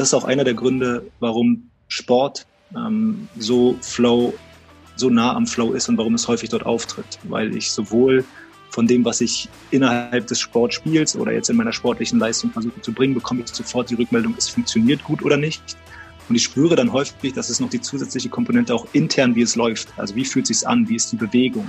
das ist auch einer der Gründe, warum Sport ähm, so Flow, so nah am Flow ist und warum es häufig dort auftritt. Weil ich sowohl von dem, was ich innerhalb des Sportspiels oder jetzt in meiner sportlichen Leistung versuche zu bringen, bekomme ich sofort die Rückmeldung, es funktioniert gut oder nicht. Und ich spüre dann häufig, dass es noch die zusätzliche Komponente auch intern, wie es läuft. Also wie fühlt es sich an, wie ist die Bewegung.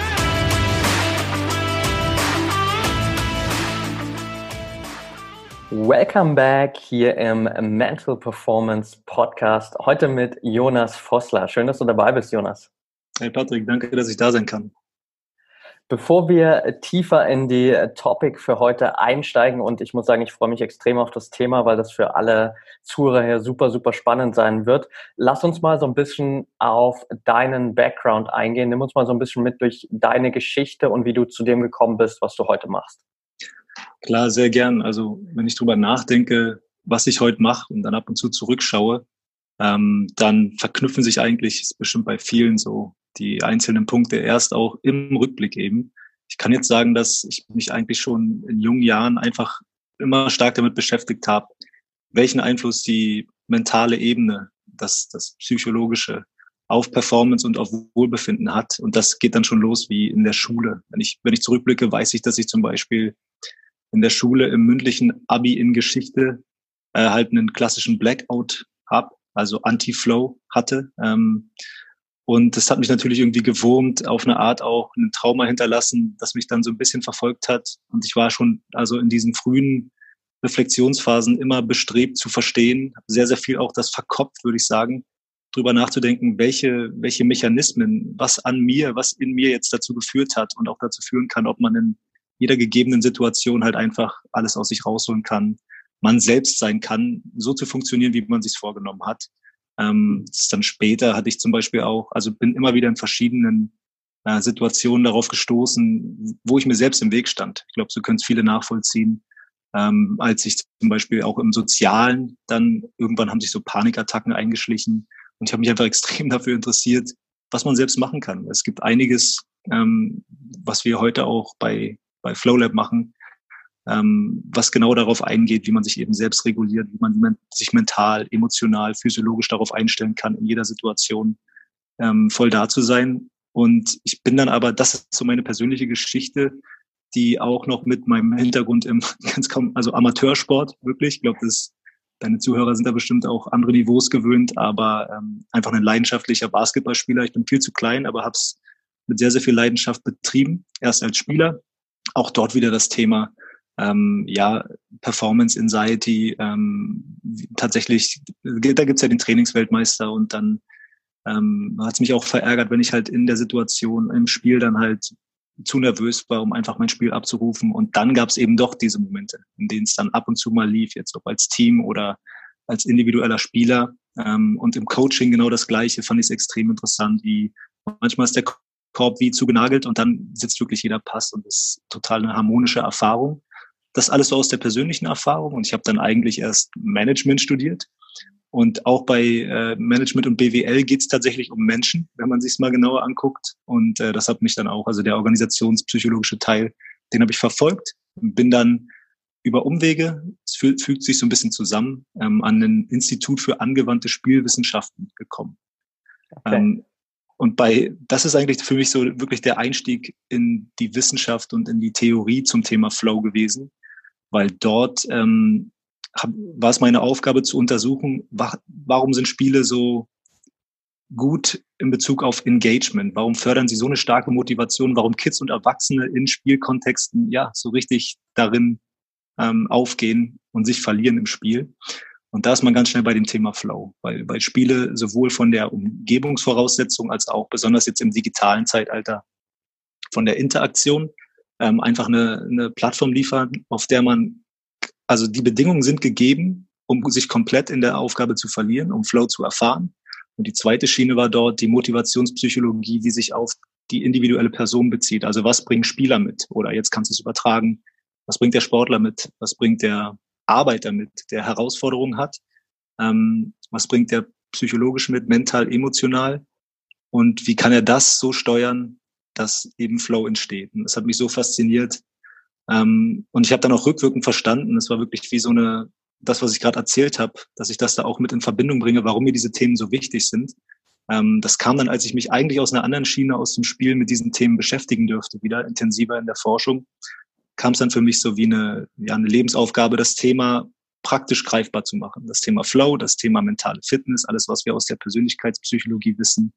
Welcome back hier im Mental Performance Podcast. Heute mit Jonas Vossler. Schön, dass du dabei bist, Jonas. Hey Patrick, danke, dass ich da sein kann. Bevor wir tiefer in die Topic für heute einsteigen und ich muss sagen, ich freue mich extrem auf das Thema, weil das für alle Zuhörer hier super, super spannend sein wird. Lass uns mal so ein bisschen auf deinen Background eingehen. Nimm uns mal so ein bisschen mit durch deine Geschichte und wie du zu dem gekommen bist, was du heute machst. Klar, sehr gern. Also wenn ich drüber nachdenke, was ich heute mache und dann ab und zu zurückschaue, ähm, dann verknüpfen sich eigentlich, ist bestimmt bei vielen so, die einzelnen Punkte erst auch im Rückblick eben. Ich kann jetzt sagen, dass ich mich eigentlich schon in jungen Jahren einfach immer stark damit beschäftigt habe, welchen Einfluss die mentale Ebene, das, das psychologische auf Performance und auf Wohlbefinden hat. Und das geht dann schon los wie in der Schule. Wenn ich, wenn ich zurückblicke, weiß ich, dass ich zum Beispiel in der Schule im mündlichen Abi in Geschichte äh, halt einen klassischen Blackout hab, also Anti-Flow hatte. Ähm, und das hat mich natürlich irgendwie gewurmt, auf eine Art auch ein Trauma hinterlassen, das mich dann so ein bisschen verfolgt hat. Und ich war schon also in diesen frühen Reflexionsphasen immer bestrebt zu verstehen, sehr, sehr viel auch das verkopft, würde ich sagen, drüber nachzudenken, welche, welche Mechanismen, was an mir, was in mir jetzt dazu geführt hat und auch dazu führen kann, ob man in jeder gegebenen Situation halt einfach alles aus sich rausholen kann, man selbst sein kann, so zu funktionieren, wie man sich vorgenommen hat. Ähm, dann später hatte ich zum Beispiel auch, also bin immer wieder in verschiedenen äh, Situationen darauf gestoßen, wo ich mir selbst im Weg stand. Ich glaube, so können es viele nachvollziehen. Ähm, als ich zum Beispiel auch im Sozialen dann irgendwann haben sich so Panikattacken eingeschlichen und ich habe mich einfach extrem dafür interessiert, was man selbst machen kann. Es gibt einiges, ähm, was wir heute auch bei bei FlowLab machen, ähm, was genau darauf eingeht, wie man sich eben selbst reguliert, wie man sich mental, emotional, physiologisch darauf einstellen kann, in jeder Situation ähm, voll da zu sein. Und ich bin dann aber, das ist so meine persönliche Geschichte, die auch noch mit meinem Hintergrund im ganz kaum, also Amateursport wirklich, ich glaube, deine Zuhörer sind da bestimmt auch andere Niveaus gewöhnt, aber ähm, einfach ein leidenschaftlicher Basketballspieler. Ich bin viel zu klein, aber habe es mit sehr, sehr viel Leidenschaft betrieben. Erst als Spieler, auch dort wieder das Thema ähm, ja, Performance Anxiety. Ähm, tatsächlich, da gibt's ja den Trainingsweltmeister und dann ähm, hat es mich auch verärgert, wenn ich halt in der Situation im Spiel dann halt zu nervös war, um einfach mein Spiel abzurufen. Und dann gab's eben doch diese Momente, in denen es dann ab und zu mal lief, jetzt ob als Team oder als individueller Spieler. Ähm, und im Coaching genau das Gleiche, fand ich es extrem interessant, wie manchmal ist der Korb wie zugenagelt und dann sitzt wirklich jeder Pass und das ist total eine harmonische Erfahrung. Das alles so aus der persönlichen Erfahrung und ich habe dann eigentlich erst Management studiert. Und auch bei äh, Management und BWL geht es tatsächlich um Menschen, wenn man sich mal genauer anguckt. Und äh, das hat mich dann auch, also der organisationspsychologische Teil, den habe ich verfolgt und bin dann über Umwege, es fügt, fügt sich so ein bisschen zusammen, ähm, an ein Institut für angewandte Spielwissenschaften gekommen. Okay. Ähm, und bei, das ist eigentlich für mich so wirklich der Einstieg in die Wissenschaft und in die Theorie zum Thema Flow gewesen, weil dort ähm, hab, war es meine Aufgabe zu untersuchen, wa warum sind Spiele so gut in Bezug auf Engagement? Warum fördern sie so eine starke Motivation? Warum Kids und Erwachsene in Spielkontexten ja so richtig darin ähm, aufgehen und sich verlieren im Spiel? Und da ist man ganz schnell bei dem Thema Flow, weil, weil Spiele sowohl von der Umgebungsvoraussetzung als auch besonders jetzt im digitalen Zeitalter von der Interaktion ähm, einfach eine, eine Plattform liefern, auf der man, also die Bedingungen sind gegeben, um sich komplett in der Aufgabe zu verlieren, um Flow zu erfahren. Und die zweite Schiene war dort die Motivationspsychologie, die sich auf die individuelle Person bezieht. Also was bringen Spieler mit? Oder jetzt kannst du es übertragen. Was bringt der Sportler mit? Was bringt der Arbeiter mit, der Herausforderungen hat? Ähm, was bringt der psychologisch mit, mental, emotional? Und wie kann er das so steuern, dass eben Flow entsteht? Und das hat mich so fasziniert. Ähm, und ich habe dann auch rückwirkend verstanden, es war wirklich wie so eine, das, was ich gerade erzählt habe, dass ich das da auch mit in Verbindung bringe, warum mir diese Themen so wichtig sind. Ähm, das kam dann, als ich mich eigentlich aus einer anderen Schiene aus dem Spiel mit diesen Themen beschäftigen dürfte, wieder intensiver in der Forschung, kam es dann für mich so wie eine, ja, eine Lebensaufgabe, das Thema praktisch greifbar zu machen. Das Thema Flow, das Thema mentale Fitness, alles, was wir aus der Persönlichkeitspsychologie wissen.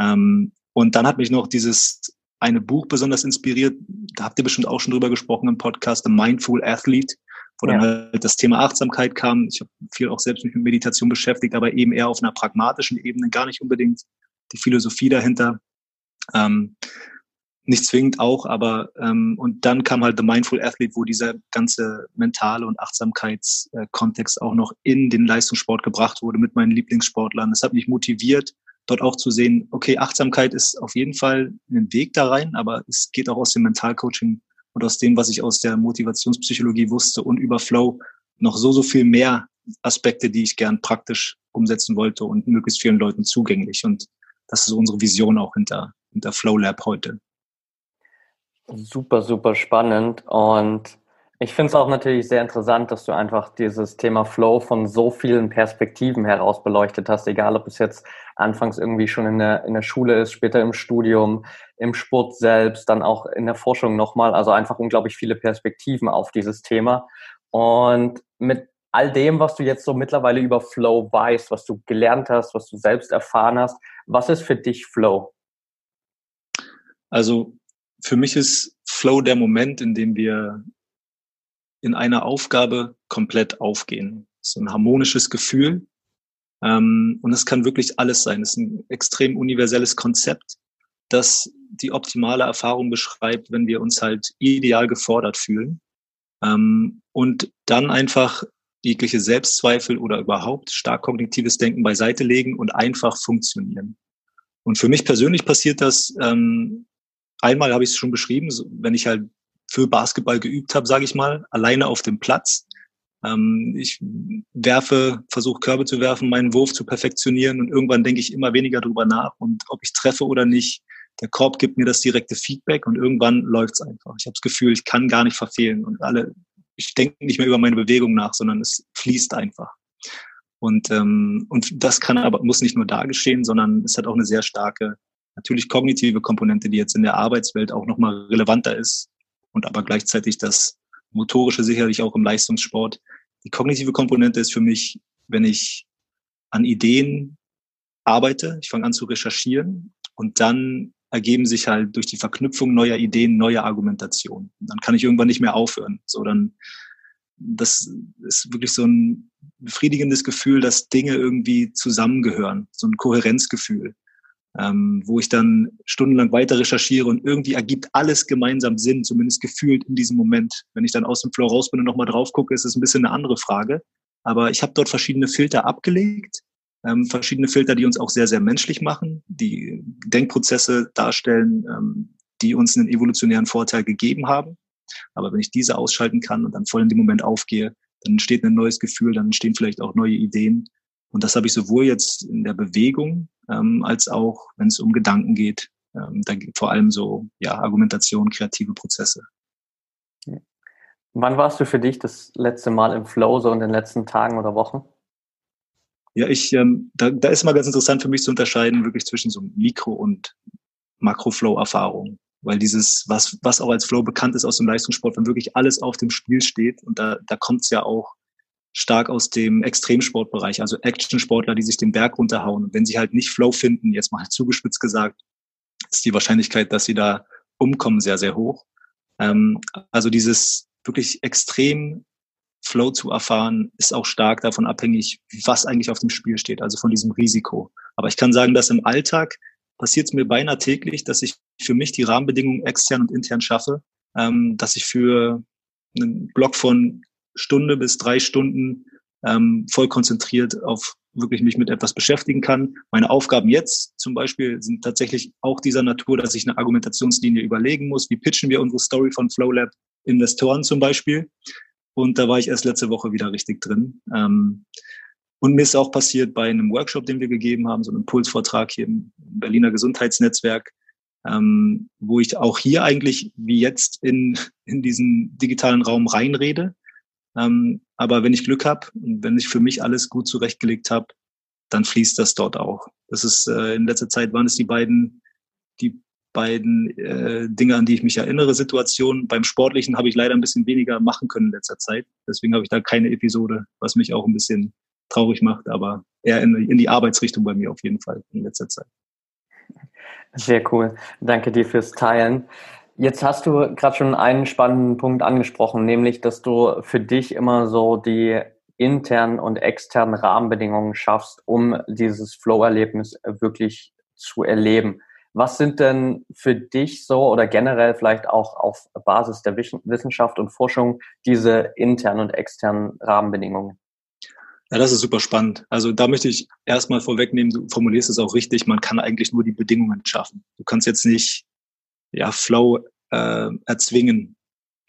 Ähm, und dann hat mich noch dieses eine Buch besonders inspiriert. Da habt ihr bestimmt auch schon drüber gesprochen im Podcast, The Mindful Athlete, wo ja. dann halt das Thema Achtsamkeit kam. Ich habe viel auch selbst mich mit Meditation beschäftigt, aber eben eher auf einer pragmatischen Ebene, gar nicht unbedingt die Philosophie dahinter. Ähm, nicht zwingend auch, aber ähm, und dann kam halt The Mindful Athlete, wo dieser ganze mentale und Achtsamkeitskontext auch noch in den Leistungssport gebracht wurde mit meinen Lieblingssportlern. Das hat mich motiviert, dort auch zu sehen, okay, Achtsamkeit ist auf jeden Fall ein Weg da rein, aber es geht auch aus dem Mentalcoaching und aus dem, was ich aus der Motivationspsychologie wusste und über Flow noch so, so viel mehr Aspekte, die ich gern praktisch umsetzen wollte und möglichst vielen Leuten zugänglich. Und das ist unsere Vision auch hinter, hinter Flow Lab heute. Super, super spannend. Und ich finde es auch natürlich sehr interessant, dass du einfach dieses Thema Flow von so vielen Perspektiven heraus beleuchtet hast, egal ob es jetzt anfangs irgendwie schon in der, in der Schule ist, später im Studium, im Sport selbst, dann auch in der Forschung nochmal. Also einfach unglaublich viele Perspektiven auf dieses Thema. Und mit all dem, was du jetzt so mittlerweile über Flow weißt, was du gelernt hast, was du selbst erfahren hast, was ist für dich Flow? Also für mich ist Flow der Moment, in dem wir in einer Aufgabe komplett aufgehen. So ein harmonisches Gefühl. Ähm, und es kann wirklich alles sein. Es ist ein extrem universelles Konzept, das die optimale Erfahrung beschreibt, wenn wir uns halt ideal gefordert fühlen. Ähm, und dann einfach jegliche Selbstzweifel oder überhaupt stark kognitives Denken beiseite legen und einfach funktionieren. Und für mich persönlich passiert das ähm, einmal habe ich es schon beschrieben, wenn ich halt für Basketball geübt habe, sage ich mal, alleine auf dem Platz. Ähm, ich werfe, versuche Körbe zu werfen, meinen Wurf zu perfektionieren und irgendwann denke ich immer weniger drüber nach und ob ich treffe oder nicht. Der Korb gibt mir das direkte Feedback und irgendwann läuft's einfach. Ich habe das Gefühl, ich kann gar nicht verfehlen und alle, ich denke nicht mehr über meine Bewegung nach, sondern es fließt einfach. Und, ähm, und das kann aber, muss nicht nur da geschehen, sondern es hat auch eine sehr starke natürlich kognitive Komponente, die jetzt in der Arbeitswelt auch nochmal relevanter ist und aber gleichzeitig das motorische sicherlich auch im Leistungssport. Die kognitive Komponente ist für mich, wenn ich an Ideen arbeite, ich fange an zu recherchieren und dann ergeben sich halt durch die Verknüpfung neuer Ideen neue Argumentationen. Dann kann ich irgendwann nicht mehr aufhören. So dann, das ist wirklich so ein befriedigendes Gefühl, dass Dinge irgendwie zusammengehören, so ein Kohärenzgefühl ähm, wo ich dann stundenlang weiter recherchiere und irgendwie ergibt alles gemeinsam Sinn, zumindest gefühlt in diesem Moment. Wenn ich dann aus dem Flow raus bin und nochmal drauf gucke, ist es ein bisschen eine andere Frage. Aber ich habe dort verschiedene Filter abgelegt, ähm, verschiedene Filter, die uns auch sehr, sehr menschlich machen, die Denkprozesse darstellen, ähm, die uns einen evolutionären Vorteil gegeben haben. Aber wenn ich diese ausschalten kann und dann voll in dem Moment aufgehe, dann entsteht ein neues Gefühl, dann entstehen vielleicht auch neue Ideen. Und das habe ich sowohl jetzt in der Bewegung ähm, als auch, wenn es um Gedanken geht. Ähm, da geht vor allem so ja, Argumentation, kreative Prozesse. Wann warst du für dich das letzte Mal im Flow, so in den letzten Tagen oder Wochen? Ja, ich, ähm, da, da ist mal ganz interessant für mich zu unterscheiden, wirklich zwischen so Mikro- und Makro-Flow-Erfahrung. Weil dieses, was, was auch als Flow bekannt ist aus dem Leistungssport, wenn wirklich alles auf dem Spiel steht, und da, da kommt es ja auch stark aus dem Extremsportbereich, also Actionsportler, die sich den Berg runterhauen. Und wenn sie halt nicht Flow finden, jetzt mal zugespitzt gesagt, ist die Wahrscheinlichkeit, dass sie da umkommen, sehr, sehr hoch. Ähm, also dieses wirklich extrem Flow zu erfahren, ist auch stark davon abhängig, was eigentlich auf dem Spiel steht, also von diesem Risiko. Aber ich kann sagen, dass im Alltag passiert es mir beinahe täglich, dass ich für mich die Rahmenbedingungen extern und intern schaffe, ähm, dass ich für einen Block von Stunde bis drei Stunden ähm, voll konzentriert auf wirklich mich mit etwas beschäftigen kann. Meine Aufgaben jetzt zum Beispiel sind tatsächlich auch dieser Natur, dass ich eine Argumentationslinie überlegen muss. Wie pitchen wir unsere Story von FlowLab Investoren zum Beispiel? Und da war ich erst letzte Woche wieder richtig drin. Ähm, und mir ist auch passiert bei einem Workshop, den wir gegeben haben, so einem Impulsvortrag hier im Berliner Gesundheitsnetzwerk, ähm, wo ich auch hier eigentlich wie jetzt in, in diesen digitalen Raum reinrede. Ähm, aber wenn ich Glück habe und wenn ich für mich alles gut zurechtgelegt habe, dann fließt das dort auch. Das ist äh, in letzter Zeit waren es die beiden, die beiden äh, Dinge, an die ich mich erinnere, Situationen. Beim Sportlichen habe ich leider ein bisschen weniger machen können in letzter Zeit. Deswegen habe ich da keine Episode, was mich auch ein bisschen traurig macht, aber eher in, in die Arbeitsrichtung bei mir auf jeden Fall in letzter Zeit. Sehr cool. Danke dir fürs Teilen. Jetzt hast du gerade schon einen spannenden Punkt angesprochen, nämlich, dass du für dich immer so die internen und externen Rahmenbedingungen schaffst, um dieses Flow-Erlebnis wirklich zu erleben. Was sind denn für dich so oder generell vielleicht auch auf Basis der Wissenschaft und Forschung diese internen und externen Rahmenbedingungen? Ja, das ist super spannend. Also da möchte ich erstmal vorwegnehmen, du formulierst es auch richtig, man kann eigentlich nur die Bedingungen schaffen. Du kannst jetzt nicht ja, Flow äh, erzwingen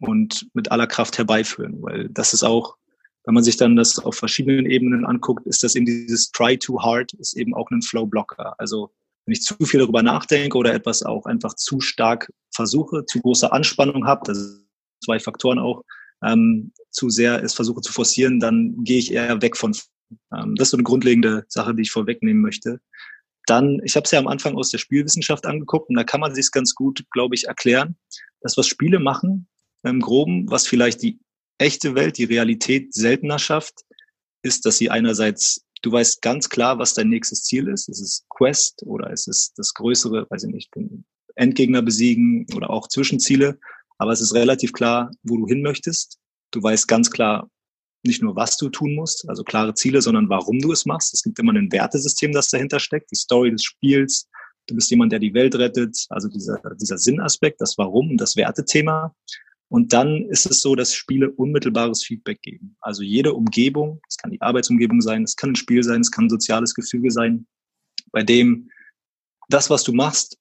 und mit aller Kraft herbeiführen, weil das ist auch, wenn man sich dann das auf verschiedenen Ebenen anguckt, ist das eben dieses Try too hard, ist eben auch ein Flow-Blocker. Also wenn ich zu viel darüber nachdenke oder etwas auch einfach zu stark versuche, zu große Anspannung habe, das sind zwei Faktoren auch, ähm, zu sehr es versuche zu forcieren, dann gehe ich eher weg von. Ähm, das ist so eine grundlegende Sache, die ich vorwegnehmen möchte. Dann, ich habe es ja am Anfang aus der Spielwissenschaft angeguckt und da kann man sich ganz gut, glaube ich, erklären, dass was Spiele machen, im Groben, was vielleicht die echte Welt, die Realität seltener schafft, ist, dass sie einerseits, du weißt ganz klar, was dein nächstes Ziel ist. Es ist Quest oder es ist das größere, weiß ich nicht, Endgegner besiegen oder auch Zwischenziele. Aber es ist relativ klar, wo du hin möchtest. Du weißt ganz klar nicht nur, was du tun musst, also klare Ziele, sondern warum du es machst. Es gibt immer ein Wertesystem, das dahinter steckt, die Story des Spiels. Du bist jemand, der die Welt rettet, also dieser, dieser Sinnaspekt, das Warum, das Wertethema. Und dann ist es so, dass Spiele unmittelbares Feedback geben. Also jede Umgebung, es kann die Arbeitsumgebung sein, es kann ein Spiel sein, es kann ein soziales Gefüge sein, bei dem das, was du machst,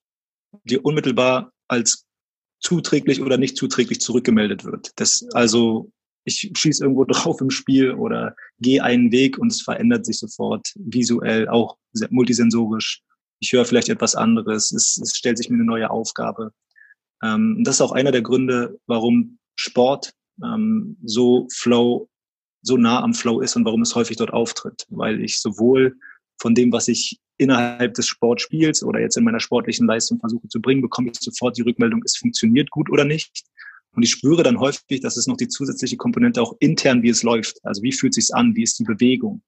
dir unmittelbar als zuträglich oder nicht zuträglich zurückgemeldet wird. Das, also ich schieße irgendwo drauf im Spiel oder gehe einen Weg und es verändert sich sofort visuell, auch multisensorisch. Ich höre vielleicht etwas anderes, es, es stellt sich mir eine neue Aufgabe. Ähm, das ist auch einer der Gründe, warum Sport ähm, so Flow, so nah am Flow ist und warum es häufig dort auftritt, weil ich sowohl von dem, was ich innerhalb des Sportspiels oder jetzt in meiner sportlichen Leistung versuche zu bringen, bekomme ich sofort die Rückmeldung, es funktioniert gut oder nicht. Und ich spüre dann häufig, dass es noch die zusätzliche Komponente auch intern, wie es läuft. Also wie fühlt es sich an? Wie ist die Bewegung?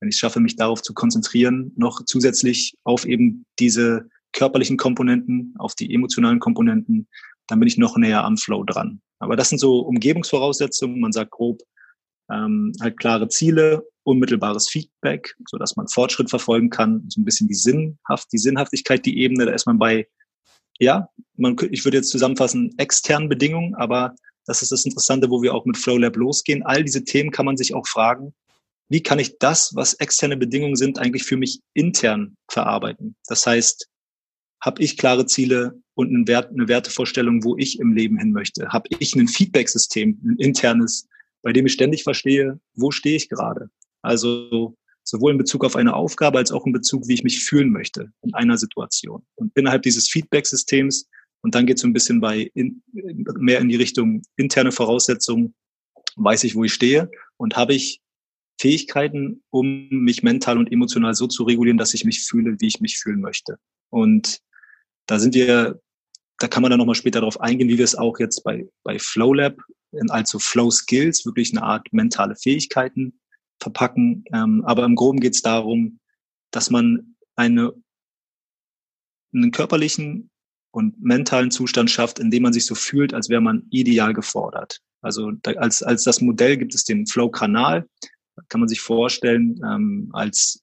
Wenn ich es schaffe, mich darauf zu konzentrieren, noch zusätzlich auf eben diese körperlichen Komponenten, auf die emotionalen Komponenten, dann bin ich noch näher am Flow dran. Aber das sind so Umgebungsvoraussetzungen. Man sagt grob, ähm, halt klare Ziele, unmittelbares Feedback, so dass man Fortschritt verfolgen kann, so ein bisschen die Sinnhaft, die Sinnhaftigkeit, die Ebene, da ist man bei, ja, man, ich würde jetzt zusammenfassen, externen Bedingungen, aber das ist das Interessante, wo wir auch mit FlowLab losgehen. All diese Themen kann man sich auch fragen, wie kann ich das, was externe Bedingungen sind, eigentlich für mich intern verarbeiten? Das heißt, habe ich klare Ziele und einen Wert, eine Wertevorstellung, wo ich im Leben hin möchte? Habe ich ein Feedback-System, ein internes, bei dem ich ständig verstehe, wo stehe ich gerade? Also sowohl in Bezug auf eine Aufgabe als auch in Bezug, wie ich mich fühlen möchte in einer Situation. Und innerhalb dieses Feedback-Systems, und dann geht es so ein bisschen bei in, mehr in die Richtung interne Voraussetzungen, weiß ich, wo ich stehe und habe ich Fähigkeiten, um mich mental und emotional so zu regulieren, dass ich mich fühle, wie ich mich fühlen möchte. Und da sind wir, da kann man dann nochmal später darauf eingehen, wie wir es auch jetzt bei, bei FlowLab, also Flow Skills, wirklich eine Art mentale Fähigkeiten verpacken. Ähm, aber im Groben geht es darum, dass man eine, einen körperlichen und mentalen Zustand schafft, in dem man sich so fühlt, als wäre man ideal gefordert. Also da, als, als das Modell gibt es den Flow-Kanal, kann man sich vorstellen, ähm, als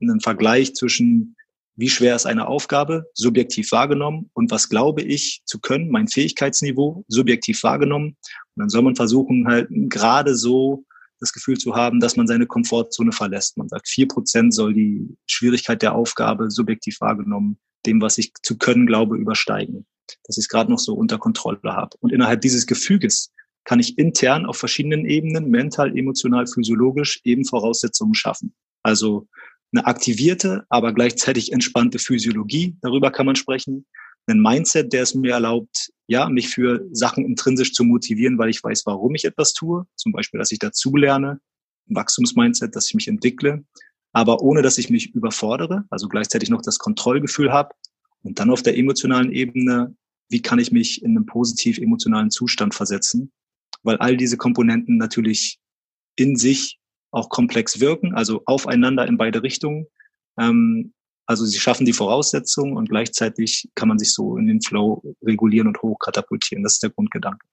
einen Vergleich zwischen wie schwer ist eine Aufgabe, subjektiv wahrgenommen, und was glaube ich zu können, mein Fähigkeitsniveau, subjektiv wahrgenommen. Und dann soll man versuchen, halt gerade so das Gefühl zu haben, dass man seine Komfortzone verlässt. Man sagt, vier Prozent soll die Schwierigkeit der Aufgabe subjektiv wahrgenommen, dem, was ich zu können glaube, übersteigen. Dass ich es gerade noch so unter Kontrolle habe. Und innerhalb dieses Gefüges kann ich intern auf verschiedenen Ebenen, mental, emotional, physiologisch, eben Voraussetzungen schaffen. Also eine aktivierte, aber gleichzeitig entspannte Physiologie, darüber kann man sprechen. Ein Mindset, der es mir erlaubt, ja, mich für Sachen intrinsisch zu motivieren, weil ich weiß, warum ich etwas tue. Zum Beispiel, dass ich dazulerne. Ein Wachstumsmindset, dass ich mich entwickle. Aber ohne, dass ich mich überfordere. Also gleichzeitig noch das Kontrollgefühl habe. Und dann auf der emotionalen Ebene, wie kann ich mich in einen positiv emotionalen Zustand versetzen? Weil all diese Komponenten natürlich in sich auch komplex wirken, also aufeinander in beide Richtungen. Ähm, also sie schaffen die Voraussetzungen und gleichzeitig kann man sich so in den Flow regulieren und hochkatapultieren. Das ist der Grundgedanke.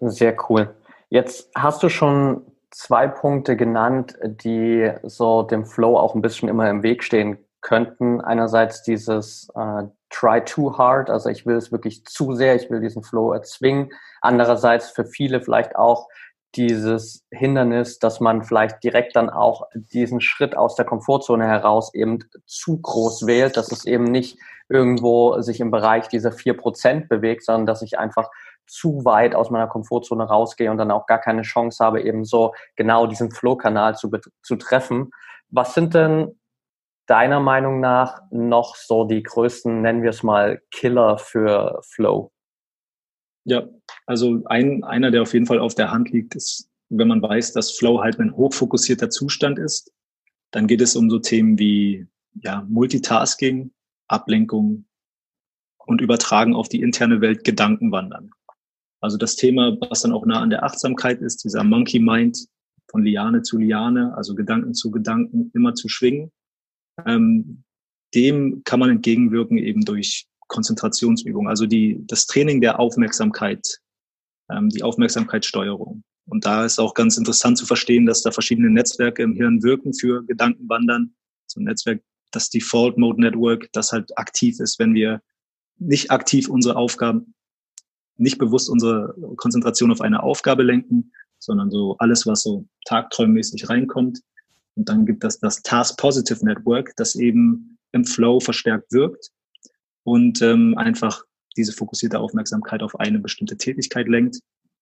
Sehr cool. Jetzt hast du schon zwei Punkte genannt, die so dem Flow auch ein bisschen immer im Weg stehen könnten. Einerseits dieses äh, Try too hard, also ich will es wirklich zu sehr, ich will diesen Flow erzwingen. Andererseits für viele vielleicht auch dieses Hindernis, dass man vielleicht direkt dann auch diesen Schritt aus der Komfortzone heraus eben zu groß wählt, dass es eben nicht irgendwo sich im Bereich dieser vier Prozent bewegt, sondern dass ich einfach zu weit aus meiner Komfortzone rausgehe und dann auch gar keine Chance habe, eben so genau diesen Flow-Kanal zu, zu treffen. Was sind denn deiner Meinung nach noch so die größten, nennen wir es mal, Killer für Flow? Ja, also ein, einer, der auf jeden Fall auf der Hand liegt, ist, wenn man weiß, dass Flow halt ein hochfokussierter Zustand ist, dann geht es um so Themen wie ja, Multitasking, Ablenkung und Übertragen auf die interne Welt Gedanken wandern. Also das Thema, was dann auch nah an der Achtsamkeit ist, dieser Monkey Mind von Liane zu Liane, also Gedanken zu Gedanken immer zu schwingen, ähm, dem kann man entgegenwirken eben durch Konzentrationsübung, also die, das Training der Aufmerksamkeit, ähm, die Aufmerksamkeitssteuerung. Und da ist auch ganz interessant zu verstehen, dass da verschiedene Netzwerke im Hirn wirken für Gedankenwandern. So ein Netzwerk, das Default Mode Network, das halt aktiv ist, wenn wir nicht aktiv unsere Aufgaben, nicht bewusst unsere Konzentration auf eine Aufgabe lenken, sondern so alles, was so tagträummäßig reinkommt. Und dann gibt es das Task Positive Network, das eben im Flow verstärkt wirkt und ähm, einfach diese fokussierte Aufmerksamkeit auf eine bestimmte Tätigkeit lenkt.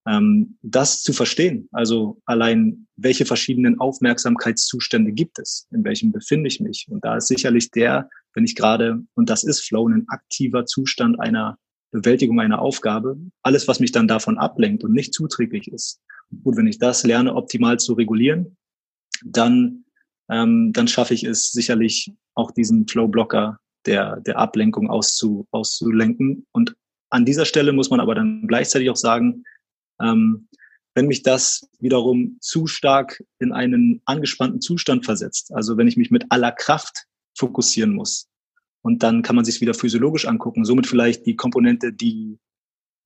Ähm, das zu verstehen, also allein, welche verschiedenen Aufmerksamkeitszustände gibt es, in welchem befinde ich mich. Und da ist sicherlich der, wenn ich gerade, und das ist Flow, ein aktiver Zustand einer Bewältigung einer Aufgabe, alles, was mich dann davon ablenkt und nicht zuträglich ist. Gut, wenn ich das lerne, optimal zu regulieren, dann, ähm, dann schaffe ich es sicherlich auch diesen Flow-Blocker der, der Ablenkung auszu, auszulenken. Und an dieser Stelle muss man aber dann gleichzeitig auch sagen, ähm, wenn mich das wiederum zu stark in einen angespannten Zustand versetzt, also wenn ich mich mit aller Kraft fokussieren muss, und dann kann man sich wieder physiologisch angucken, somit vielleicht die Komponente, die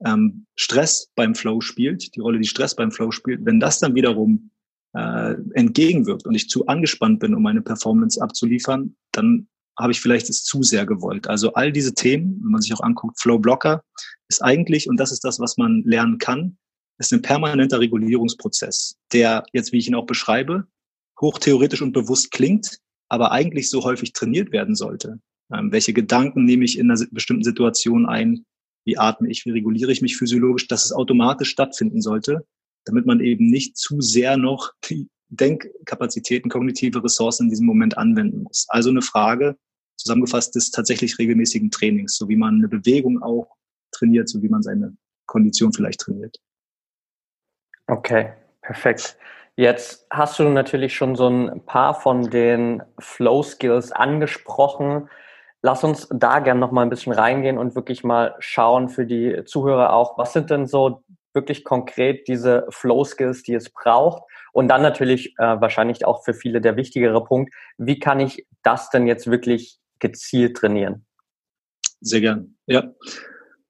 ähm, Stress beim Flow spielt, die Rolle, die Stress beim Flow spielt, wenn das dann wiederum äh, entgegenwirkt und ich zu angespannt bin, um meine Performance abzuliefern, dann habe ich vielleicht es zu sehr gewollt. Also all diese Themen, wenn man sich auch anguckt, Flow Blocker, ist eigentlich, und das ist das, was man lernen kann, ist ein permanenter Regulierungsprozess, der jetzt, wie ich ihn auch beschreibe, hochtheoretisch und bewusst klingt, aber eigentlich so häufig trainiert werden sollte. Ähm, welche Gedanken nehme ich in einer bestimmten Situation ein? Wie atme ich? Wie reguliere ich mich physiologisch? Dass es automatisch stattfinden sollte, damit man eben nicht zu sehr noch die Denkkapazitäten, kognitive Ressourcen in diesem Moment anwenden muss. Also eine Frage, zusammengefasst des tatsächlich regelmäßigen Trainings, so wie man eine Bewegung auch trainiert, so wie man seine Kondition vielleicht trainiert. Okay, perfekt. Jetzt hast du natürlich schon so ein paar von den Flow Skills angesprochen. Lass uns da gerne noch mal ein bisschen reingehen und wirklich mal schauen für die Zuhörer auch, was sind denn so wirklich konkret diese Flow Skills, die es braucht? Und dann natürlich äh, wahrscheinlich auch für viele der wichtigere Punkt, wie kann ich das denn jetzt wirklich gezielt trainieren? Sehr gern. Ja.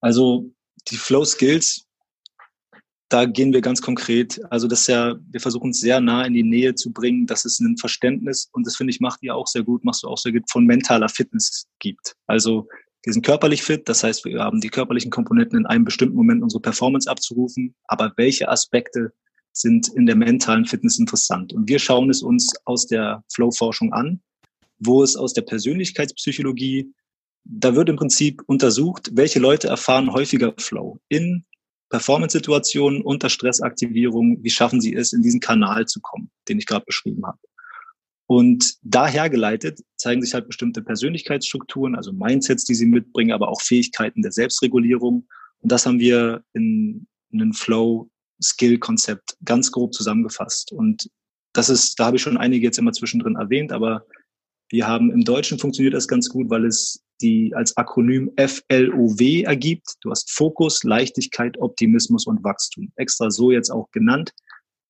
Also die Flow Skills, da gehen wir ganz konkret. Also das ist ja, wir versuchen es sehr nah in die Nähe zu bringen, dass es ein Verständnis, und das finde ich, macht ihr auch sehr gut, machst du auch sehr gut, von mentaler Fitness gibt. Also wir sind körperlich fit, das heißt, wir haben die körperlichen Komponenten in einem bestimmten Moment unsere Performance abzurufen, aber welche Aspekte sind in der mentalen Fitness interessant. Und wir schauen es uns aus der Flow-Forschung an, wo es aus der Persönlichkeitspsychologie, da wird im Prinzip untersucht, welche Leute erfahren häufiger Flow in Performance-Situationen, unter Stressaktivierung, wie schaffen sie es, in diesen Kanal zu kommen, den ich gerade beschrieben habe. Und daher geleitet zeigen sich halt bestimmte Persönlichkeitsstrukturen, also Mindsets, die sie mitbringen, aber auch Fähigkeiten der Selbstregulierung. Und das haben wir in, in einem Flow-Skill-Konzept ganz grob zusammengefasst. Und das ist, da habe ich schon einige jetzt immer zwischendrin erwähnt, aber wir haben im Deutschen funktioniert das ganz gut, weil es die als Akronym FLOW ergibt. Du hast Fokus, Leichtigkeit, Optimismus und Wachstum. Extra so jetzt auch genannt,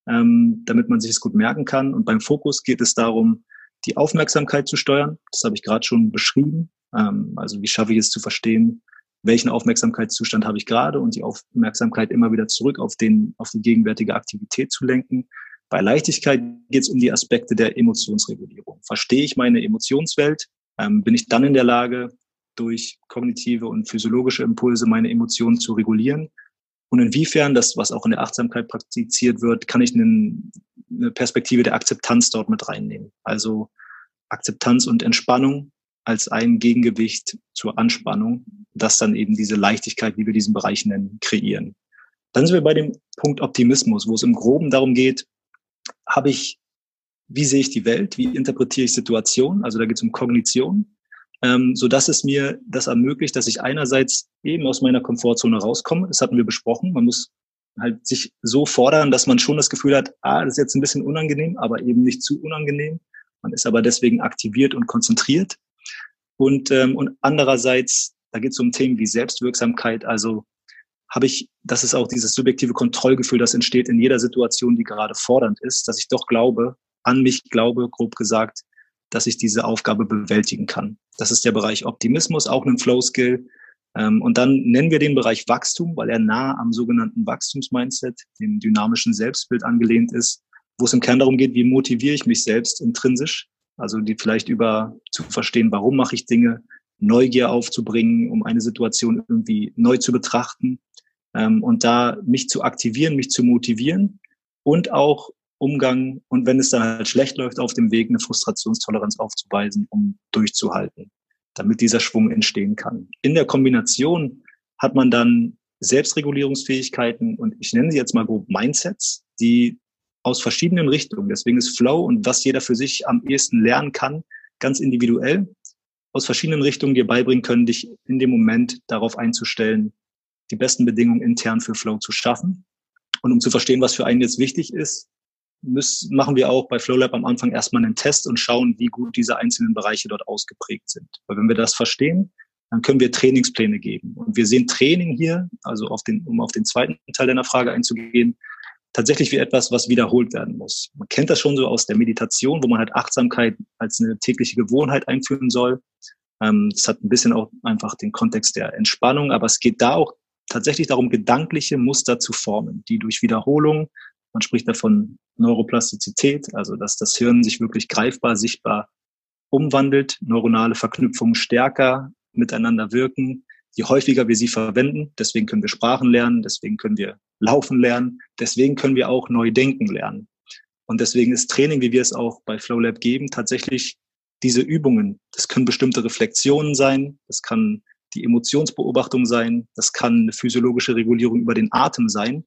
ähm, damit man sich es gut merken kann. Und beim Fokus geht es darum, die Aufmerksamkeit zu steuern. Das habe ich gerade schon beschrieben. Ähm, also wie schaffe ich es zu verstehen, welchen Aufmerksamkeitszustand habe ich gerade und die Aufmerksamkeit immer wieder zurück auf, den, auf die gegenwärtige Aktivität zu lenken. Bei Leichtigkeit geht es um die Aspekte der Emotionsregulierung. Verstehe ich meine Emotionswelt? Ähm, bin ich dann in der Lage, durch kognitive und physiologische Impulse meine Emotionen zu regulieren? Und inwiefern das, was auch in der Achtsamkeit praktiziert wird, kann ich einen, eine Perspektive der Akzeptanz dort mit reinnehmen? Also Akzeptanz und Entspannung als ein Gegengewicht zur Anspannung, das dann eben diese Leichtigkeit, wie wir diesen Bereich nennen, kreieren. Dann sind wir bei dem Punkt Optimismus, wo es im Groben darum geht, habe ich, wie sehe ich die Welt, wie interpretiere ich Situationen, also da geht es um Kognition, ähm, so dass es mir das ermöglicht, dass ich einerseits eben aus meiner Komfortzone rauskomme. Das hatten wir besprochen. Man muss halt sich so fordern, dass man schon das Gefühl hat, ah, das ist jetzt ein bisschen unangenehm, aber eben nicht zu unangenehm. Man ist aber deswegen aktiviert und konzentriert. Und, ähm, und andererseits, da geht es um Themen wie Selbstwirksamkeit, also habe ich, das ist auch dieses subjektive Kontrollgefühl, das entsteht in jeder Situation, die gerade fordernd ist, dass ich doch glaube, an mich glaube, grob gesagt, dass ich diese Aufgabe bewältigen kann. Das ist der Bereich Optimismus, auch ein Flow-Skill. Ähm, und dann nennen wir den Bereich Wachstum, weil er nah am sogenannten Wachstumsmindset, dem dynamischen Selbstbild angelehnt ist, wo es im Kern darum geht, wie motiviere ich mich selbst intrinsisch, also die vielleicht über zu verstehen, warum mache ich Dinge, Neugier aufzubringen, um eine Situation irgendwie neu zu betrachten ähm, und da mich zu aktivieren, mich zu motivieren und auch Umgang und wenn es dann halt schlecht läuft auf dem Weg, eine Frustrationstoleranz aufzuweisen, um durchzuhalten, damit dieser Schwung entstehen kann. In der Kombination hat man dann Selbstregulierungsfähigkeiten und ich nenne sie jetzt mal grob Mindsets, die aus verschiedenen Richtungen, deswegen ist Flow und was jeder für sich am ehesten lernen kann, ganz individuell, aus verschiedenen Richtungen dir beibringen können, dich in dem Moment darauf einzustellen, die besten Bedingungen intern für Flow zu schaffen. Und um zu verstehen, was für einen jetzt wichtig ist, müssen, machen wir auch bei FlowLab am Anfang erstmal einen Test und schauen, wie gut diese einzelnen Bereiche dort ausgeprägt sind. Weil wenn wir das verstehen, dann können wir Trainingspläne geben. Und wir sehen Training hier, also auf den, um auf den zweiten Teil deiner Frage einzugehen, tatsächlich wie etwas, was wiederholt werden muss. Man kennt das schon so aus der Meditation, wo man halt Achtsamkeit als eine tägliche Gewohnheit einführen soll. Ähm, das hat ein bisschen auch einfach den Kontext der Entspannung, aber es geht da auch tatsächlich darum, gedankliche Muster zu formen, die durch Wiederholung, man spricht davon Neuroplastizität, also dass das Hirn sich wirklich greifbar, sichtbar umwandelt, neuronale Verknüpfungen stärker miteinander wirken, je häufiger wir sie verwenden. Deswegen können wir Sprachen lernen, deswegen können wir laufen lernen, deswegen können wir auch neu denken lernen. Und deswegen ist Training, wie wir es auch bei FlowLab geben, tatsächlich diese Übungen. Das können bestimmte Reflexionen sein, das kann die Emotionsbeobachtung sein, das kann eine physiologische Regulierung über den Atem sein,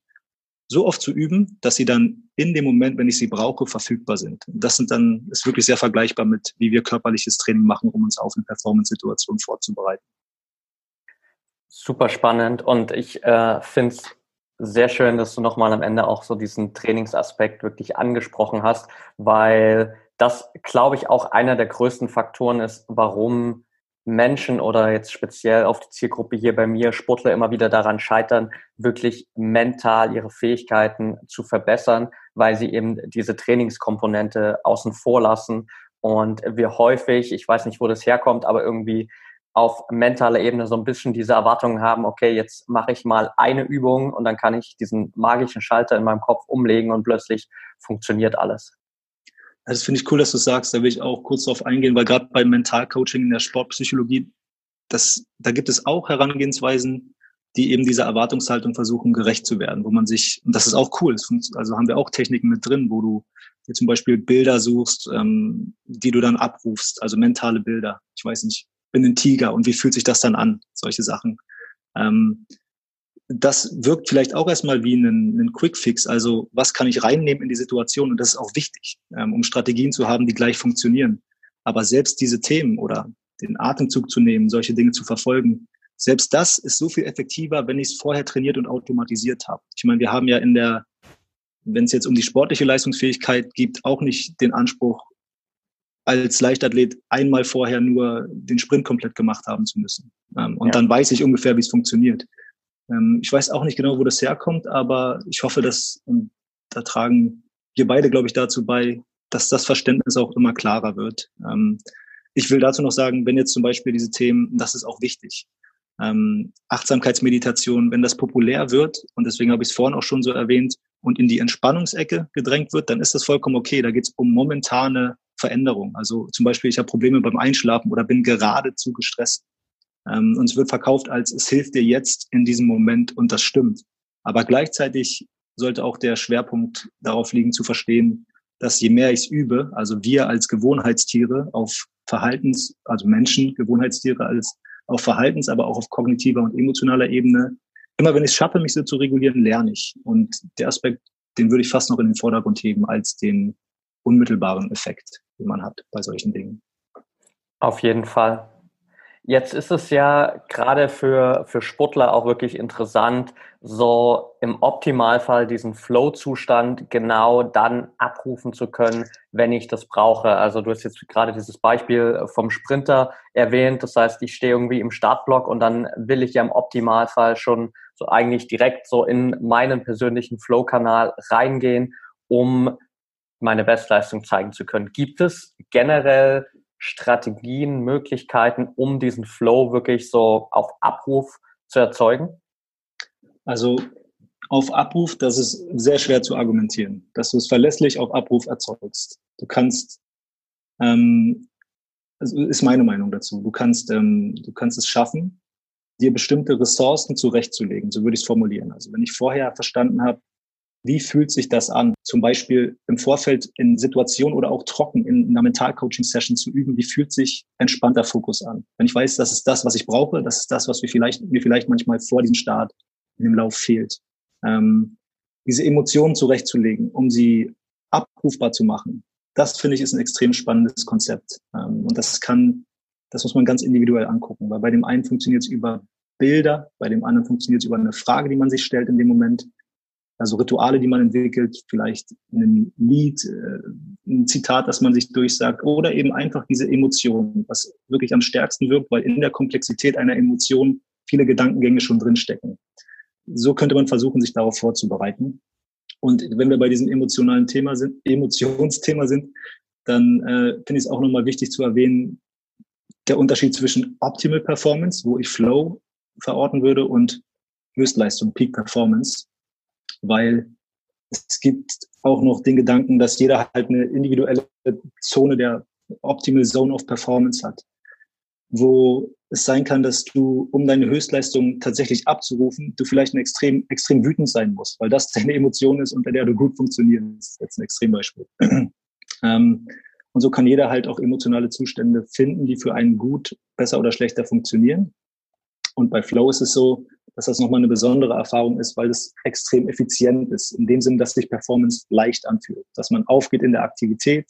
so oft zu üben, dass sie dann in dem Moment, wenn ich sie brauche, verfügbar sind. Das sind dann, ist wirklich sehr vergleichbar mit, wie wir körperliches Training machen, um uns auf eine Performance-Situation vorzubereiten. Super spannend und ich äh, finde es sehr schön, dass du nochmal am Ende auch so diesen Trainingsaspekt wirklich angesprochen hast, weil das, glaube ich, auch einer der größten Faktoren ist, warum Menschen oder jetzt speziell auf die Zielgruppe hier bei mir, Sportler immer wieder daran scheitern, wirklich mental ihre Fähigkeiten zu verbessern, weil sie eben diese Trainingskomponente außen vor lassen und wir häufig, ich weiß nicht, wo das herkommt, aber irgendwie auf mentaler Ebene so ein bisschen diese Erwartungen haben, okay, jetzt mache ich mal eine Übung und dann kann ich diesen magischen Schalter in meinem Kopf umlegen und plötzlich funktioniert alles. Das finde ich cool, dass du sagst. Da will ich auch kurz darauf eingehen, weil gerade beim Mentalcoaching in der Sportpsychologie, das, da gibt es auch Herangehensweisen, die eben dieser Erwartungshaltung versuchen, gerecht zu werden, wo man sich, und das ist auch cool, also haben wir auch Techniken mit drin, wo du dir zum Beispiel Bilder suchst, ähm, die du dann abrufst, also mentale Bilder. Ich weiß nicht, bin ein Tiger und wie fühlt sich das dann an? Solche Sachen. Ähm, das wirkt vielleicht auch erstmal wie ein, ein Quick-Fix. Also was kann ich reinnehmen in die Situation? Und das ist auch wichtig, ähm, um Strategien zu haben, die gleich funktionieren. Aber selbst diese Themen oder den Atemzug zu nehmen, solche Dinge zu verfolgen, selbst das ist so viel effektiver, wenn ich es vorher trainiert und automatisiert habe. Ich meine, wir haben ja in der, wenn es jetzt um die sportliche Leistungsfähigkeit geht, auch nicht den Anspruch, als Leichtathlet einmal vorher nur den Sprint komplett gemacht haben zu müssen. Ähm, und ja. dann weiß ich ungefähr, wie es funktioniert. Ähm, ich weiß auch nicht genau, wo das herkommt, aber ich hoffe, dass, und da tragen wir beide, glaube ich, dazu bei, dass das Verständnis auch immer klarer wird. Ähm, ich will dazu noch sagen, wenn jetzt zum Beispiel diese Themen, das ist auch wichtig. Ähm, Achtsamkeitsmeditation, wenn das populär wird, und deswegen habe ich es vorhin auch schon so erwähnt, und in die Entspannungsecke gedrängt wird, dann ist das vollkommen okay. Da geht es um momentane Veränderung. Also zum Beispiel, ich habe Probleme beim Einschlafen oder bin geradezu gestresst. Ähm, und es wird verkauft als, es hilft dir jetzt in diesem Moment und das stimmt. Aber gleichzeitig sollte auch der Schwerpunkt darauf liegen zu verstehen, dass je mehr ich es übe, also wir als Gewohnheitstiere auf Verhaltens, also Menschen, Gewohnheitstiere als auf Verhaltens, aber auch auf kognitiver und emotionaler Ebene, immer wenn ich es schaffe, mich so zu regulieren, lerne ich. Und der Aspekt, den würde ich fast noch in den Vordergrund heben als den unmittelbaren Effekt, den man hat bei solchen Dingen. Auf jeden Fall. Jetzt ist es ja gerade für, für Sportler auch wirklich interessant, so im Optimalfall diesen Flow-Zustand genau dann abrufen zu können, wenn ich das brauche. Also du hast jetzt gerade dieses Beispiel vom Sprinter erwähnt. Das heißt, ich stehe irgendwie im Startblock und dann will ich ja im Optimalfall schon so eigentlich direkt so in meinen persönlichen Flow-Kanal reingehen, um meine Bestleistung zeigen zu können. Gibt es generell Strategien, Möglichkeiten, um diesen Flow wirklich so auf Abruf zu erzeugen? Also auf Abruf, das ist sehr schwer zu argumentieren, dass du es verlässlich auf Abruf erzeugst. Du kannst, ähm, also ist meine Meinung dazu, du kannst, ähm, du kannst es schaffen, dir bestimmte Ressourcen zurechtzulegen, so würde ich es formulieren. Also wenn ich vorher verstanden habe, wie fühlt sich das an? Zum Beispiel im Vorfeld in Situationen oder auch trocken in einer Mental-Coaching-Session zu üben, wie fühlt sich entspannter Fokus an? Wenn ich weiß, das ist das, was ich brauche, das ist das, was mir vielleicht, mir vielleicht manchmal vor diesem Start in dem Lauf fehlt. Ähm, diese Emotionen zurechtzulegen, um sie abrufbar zu machen, das finde ich ist ein extrem spannendes Konzept. Ähm, und das kann, das muss man ganz individuell angucken, weil bei dem einen funktioniert es über Bilder, bei dem anderen funktioniert es über eine Frage, die man sich stellt in dem Moment also Rituale, die man entwickelt, vielleicht ein Lied, äh, ein Zitat, das man sich durchsagt oder eben einfach diese Emotion, was wirklich am stärksten wirkt, weil in der Komplexität einer Emotion viele Gedankengänge schon drinstecken. So könnte man versuchen, sich darauf vorzubereiten. Und wenn wir bei diesem emotionalen Thema sind, Emotionsthema sind, dann äh, finde ich es auch nochmal wichtig zu erwähnen, der Unterschied zwischen Optimal Performance, wo ich Flow verorten würde, und Höchstleistung, Peak Performance weil es gibt auch noch den Gedanken, dass jeder halt eine individuelle Zone der Optimal Zone of Performance hat, wo es sein kann, dass du, um deine Höchstleistung tatsächlich abzurufen, du vielleicht ein extrem, extrem wütend sein musst, weil das deine Emotion ist, unter der du gut funktionierst. Jetzt ein Extrembeispiel. ähm, und so kann jeder halt auch emotionale Zustände finden, die für einen gut, besser oder schlechter funktionieren. Und bei Flow ist es so, dass das nochmal eine besondere Erfahrung ist, weil es extrem effizient ist. In dem Sinn, dass sich Performance leicht anfühlt, dass man aufgeht in der Aktivität,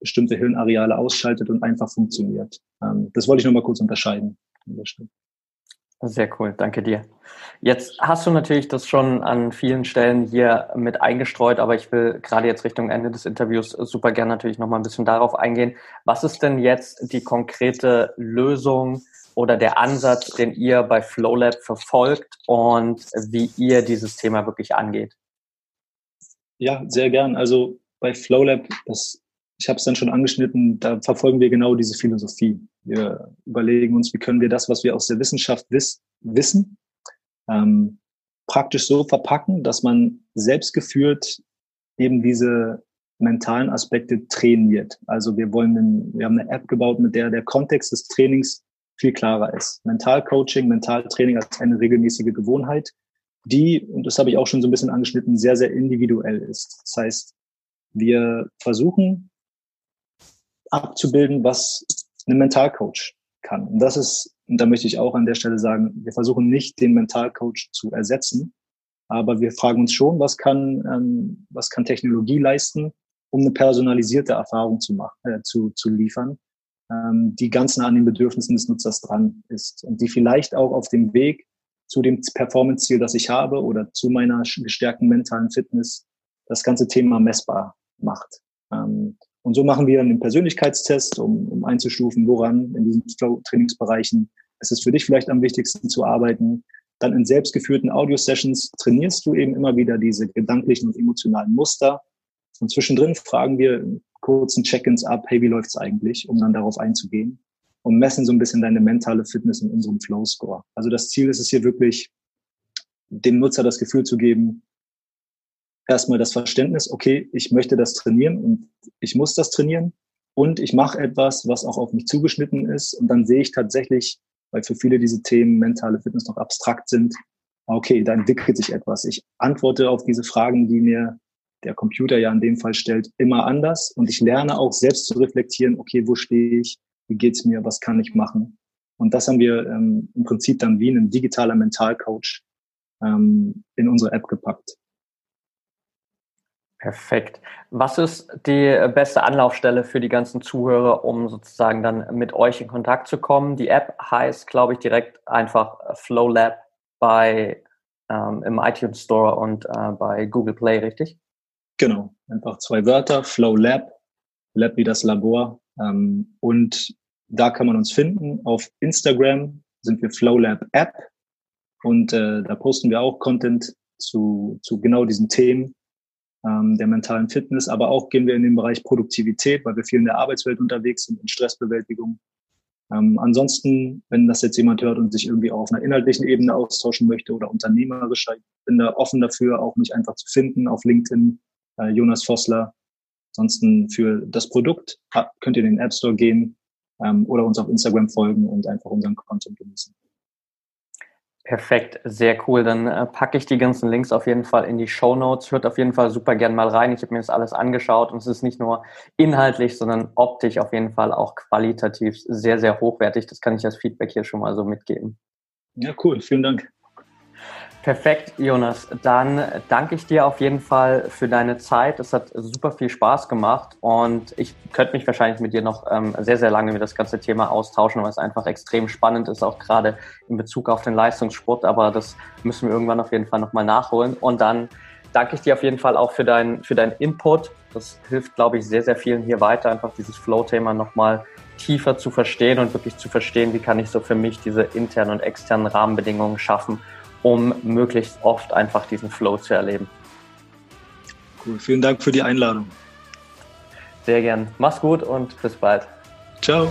bestimmte Hirnareale ausschaltet und einfach funktioniert. Ähm, das wollte ich nochmal kurz unterscheiden. Sehr cool, danke dir. Jetzt hast du natürlich das schon an vielen Stellen hier mit eingestreut, aber ich will gerade jetzt Richtung Ende des Interviews super gerne natürlich nochmal ein bisschen darauf eingehen. Was ist denn jetzt die konkrete Lösung, oder der Ansatz, den ihr bei FlowLab verfolgt und wie ihr dieses Thema wirklich angeht? Ja, sehr gern. Also bei FlowLab, das, ich habe es dann schon angeschnitten, da verfolgen wir genau diese Philosophie. Wir überlegen uns, wie können wir das, was wir aus der Wissenschaft wiss, wissen, ähm, praktisch so verpacken, dass man selbstgeführt eben diese mentalen Aspekte trainiert. Also wir wollen, wir haben eine App gebaut, mit der der Kontext des Trainings viel klarer ist. Mentalcoaching, Mentaltraining als eine regelmäßige Gewohnheit, die, und das habe ich auch schon so ein bisschen angeschnitten, sehr, sehr individuell ist. Das heißt, wir versuchen abzubilden, was ein Mentalcoach kann. Und das ist, und da möchte ich auch an der Stelle sagen, wir versuchen nicht den Mentalcoach zu ersetzen, aber wir fragen uns schon, was kann, ähm, was kann Technologie leisten, um eine personalisierte Erfahrung zu machen, äh, zu, zu liefern, die ganz nah an den Bedürfnissen des Nutzers dran ist und die vielleicht auch auf dem Weg zu dem Performance-Ziel, das ich habe oder zu meiner gestärkten mentalen Fitness das ganze Thema messbar macht. Ähm, und so machen wir einen Persönlichkeitstest, um, um einzustufen, woran in diesen Trainingsbereichen ist es für dich vielleicht am wichtigsten zu arbeiten. Dann in selbstgeführten Audio-Sessions trainierst du eben immer wieder diese gedanklichen und emotionalen Muster. Und zwischendrin fragen wir kurzen Check-ins ab, hey, wie läuft's eigentlich, um dann darauf einzugehen und messen so ein bisschen deine mentale Fitness in unserem Flow-Score. Also das Ziel ist es hier wirklich, dem Nutzer das Gefühl zu geben, erstmal das Verständnis, okay, ich möchte das trainieren und ich muss das trainieren und ich mache etwas, was auch auf mich zugeschnitten ist und dann sehe ich tatsächlich, weil für viele diese Themen mentale Fitness noch abstrakt sind, okay, da entwickelt sich etwas. Ich antworte auf diese Fragen, die mir der Computer ja in dem Fall stellt, immer anders und ich lerne auch selbst zu reflektieren, okay, wo stehe ich, wie geht's mir, was kann ich machen? Und das haben wir ähm, im Prinzip dann wie ein digitaler Mentalcoach ähm, in unsere App gepackt. Perfekt. Was ist die beste Anlaufstelle für die ganzen Zuhörer, um sozusagen dann mit euch in Kontakt zu kommen? Die App heißt, glaube ich, direkt einfach Flow Lab bei ähm, im iTunes Store und äh, bei Google Play, richtig? Genau, einfach zwei Wörter, Flow Lab, Lab wie das Labor. Ähm, und da kann man uns finden. Auf Instagram sind wir Flow Lab App und äh, da posten wir auch Content zu, zu genau diesen Themen ähm, der mentalen Fitness, aber auch gehen wir in den Bereich Produktivität, weil wir viel in der Arbeitswelt unterwegs sind, in Stressbewältigung. Ähm, ansonsten, wenn das jetzt jemand hört und sich irgendwie auch auf einer inhaltlichen Ebene austauschen möchte oder unternehmerischer, bin da offen dafür, auch mich einfach zu finden auf LinkedIn, äh, Jonas Vossler. Ansonsten für das Produkt könnt ihr in den App Store gehen ähm, oder uns auf Instagram folgen und einfach unseren Content genießen. Perfekt, sehr cool. Dann äh, packe ich die ganzen Links auf jeden Fall in die Show Notes. Hört auf jeden Fall super gern mal rein. Ich habe mir das alles angeschaut und es ist nicht nur inhaltlich, sondern optisch auf jeden Fall auch qualitativ sehr, sehr hochwertig. Das kann ich als Feedback hier schon mal so mitgeben. Ja, cool. Vielen Dank. Perfekt, Jonas. Dann danke ich dir auf jeden Fall für deine Zeit. Es hat super viel Spaß gemacht und ich könnte mich wahrscheinlich mit dir noch ähm, sehr, sehr lange über das ganze Thema austauschen, weil es einfach extrem spannend ist, auch gerade in Bezug auf den Leistungssport. Aber das müssen wir irgendwann auf jeden Fall nochmal nachholen. Und dann danke ich dir auf jeden Fall auch für, dein, für deinen Input. Das hilft, glaube ich, sehr, sehr vielen hier weiter, einfach dieses Flow-Thema nochmal tiefer zu verstehen und wirklich zu verstehen, wie kann ich so für mich diese internen und externen Rahmenbedingungen schaffen, um möglichst oft einfach diesen Flow zu erleben. Cool, vielen Dank für die Einladung. Sehr gern. Mach's gut und bis bald. Ciao.